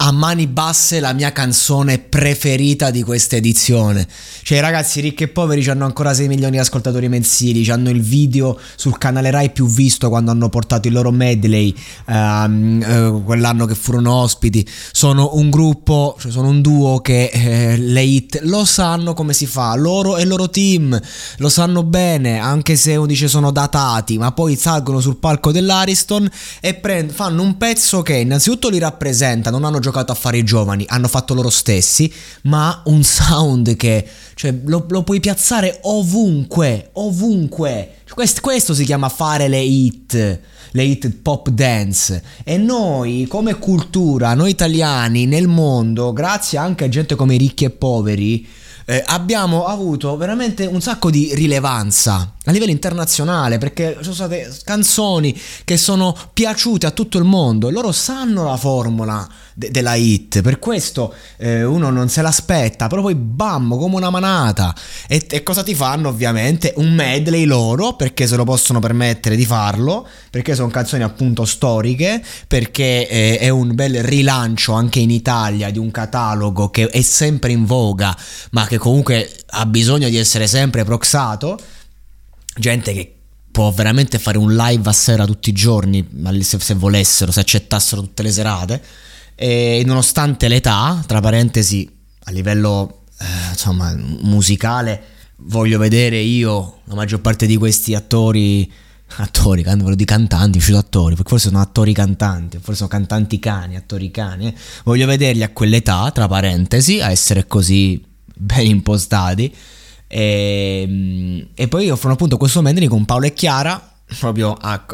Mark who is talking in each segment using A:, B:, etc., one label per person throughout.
A: A mani basse la mia canzone preferita di questa edizione. Cioè, ragazzi, ricchi e poveri hanno ancora 6 milioni di ascoltatori mensili. Hanno il video sul canale Rai più visto quando hanno portato il loro medley. ehm, eh, quell'anno che furono ospiti. Sono un gruppo, cioè sono un duo che eh, le hit lo sanno come si fa. Loro e il loro team lo sanno bene, anche se uno dice sono datati, ma poi salgono sul palco dell'Ariston e prend- fanno un pezzo che innanzitutto li rappresenta, non hanno giocato a fare i giovani, hanno fatto loro stessi, ma un sound che cioè, lo, lo puoi piazzare ovunque, ovunque. Questo, questo si chiama fare le hit, le hit pop dance. E noi, come cultura, noi italiani nel mondo, grazie anche a gente come ricchi e poveri, eh, abbiamo avuto veramente un sacco di rilevanza a livello internazionale perché ci sono state canzoni che sono piaciute a tutto il mondo. Loro sanno la formula de- della hit per questo eh, uno non se l'aspetta però poi bam come una manata. E, e cosa ti fanno ovviamente? Un medley loro perché se lo possono permettere di farlo perché sono canzoni appunto storiche perché eh, è un bel rilancio anche in Italia di un catalogo che è sempre in voga ma che comunque ha bisogno di essere sempre proxato gente che può veramente fare un live a sera tutti i giorni, se, se volessero, se accettassero tutte le serate. E nonostante l'età, tra parentesi, a livello eh, insomma musicale, voglio vedere io la maggior parte di questi attori. Attori, quello di cantanti, uscito attori, forse sono attori cantanti, forse sono cantanti cani, attori cani. Eh. Voglio vederli a quell'età, tra parentesi, a essere così ben impostati. E, e poi offrono appunto questo medley con Paolo e Chiara, proprio a,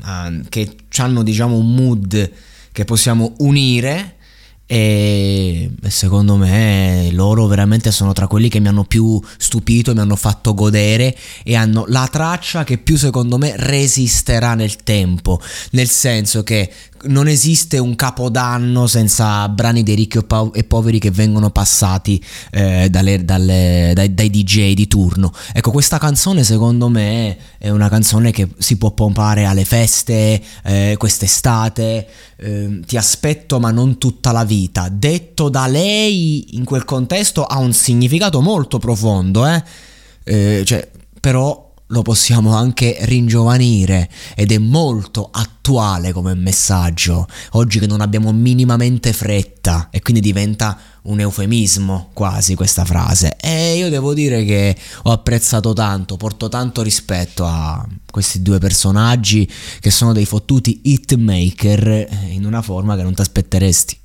A: a, che hanno diciamo un mood che possiamo unire. E secondo me loro veramente sono tra quelli che mi hanno più stupito, mi hanno fatto godere e hanno la traccia che più secondo me resisterà nel tempo, nel senso che non esiste un capodanno senza brani dei ricchi e poveri che vengono passati eh, dalle, dalle, dai, dai, DJ di turno. Ecco, questa canzone secondo me è una canzone che si può pompare alle feste, eh, quest'estate, eh, ti aspetto ma non tutta la vita. Detto da lei in quel contesto ha un significato molto profondo, eh? eh cioè, però lo possiamo anche ringiovanire ed è molto attuale come messaggio, oggi che non abbiamo minimamente fretta e quindi diventa un eufemismo quasi questa frase e io devo dire che ho apprezzato tanto, porto tanto rispetto a questi due personaggi che sono dei fottuti hitmaker in una forma che non ti aspetteresti.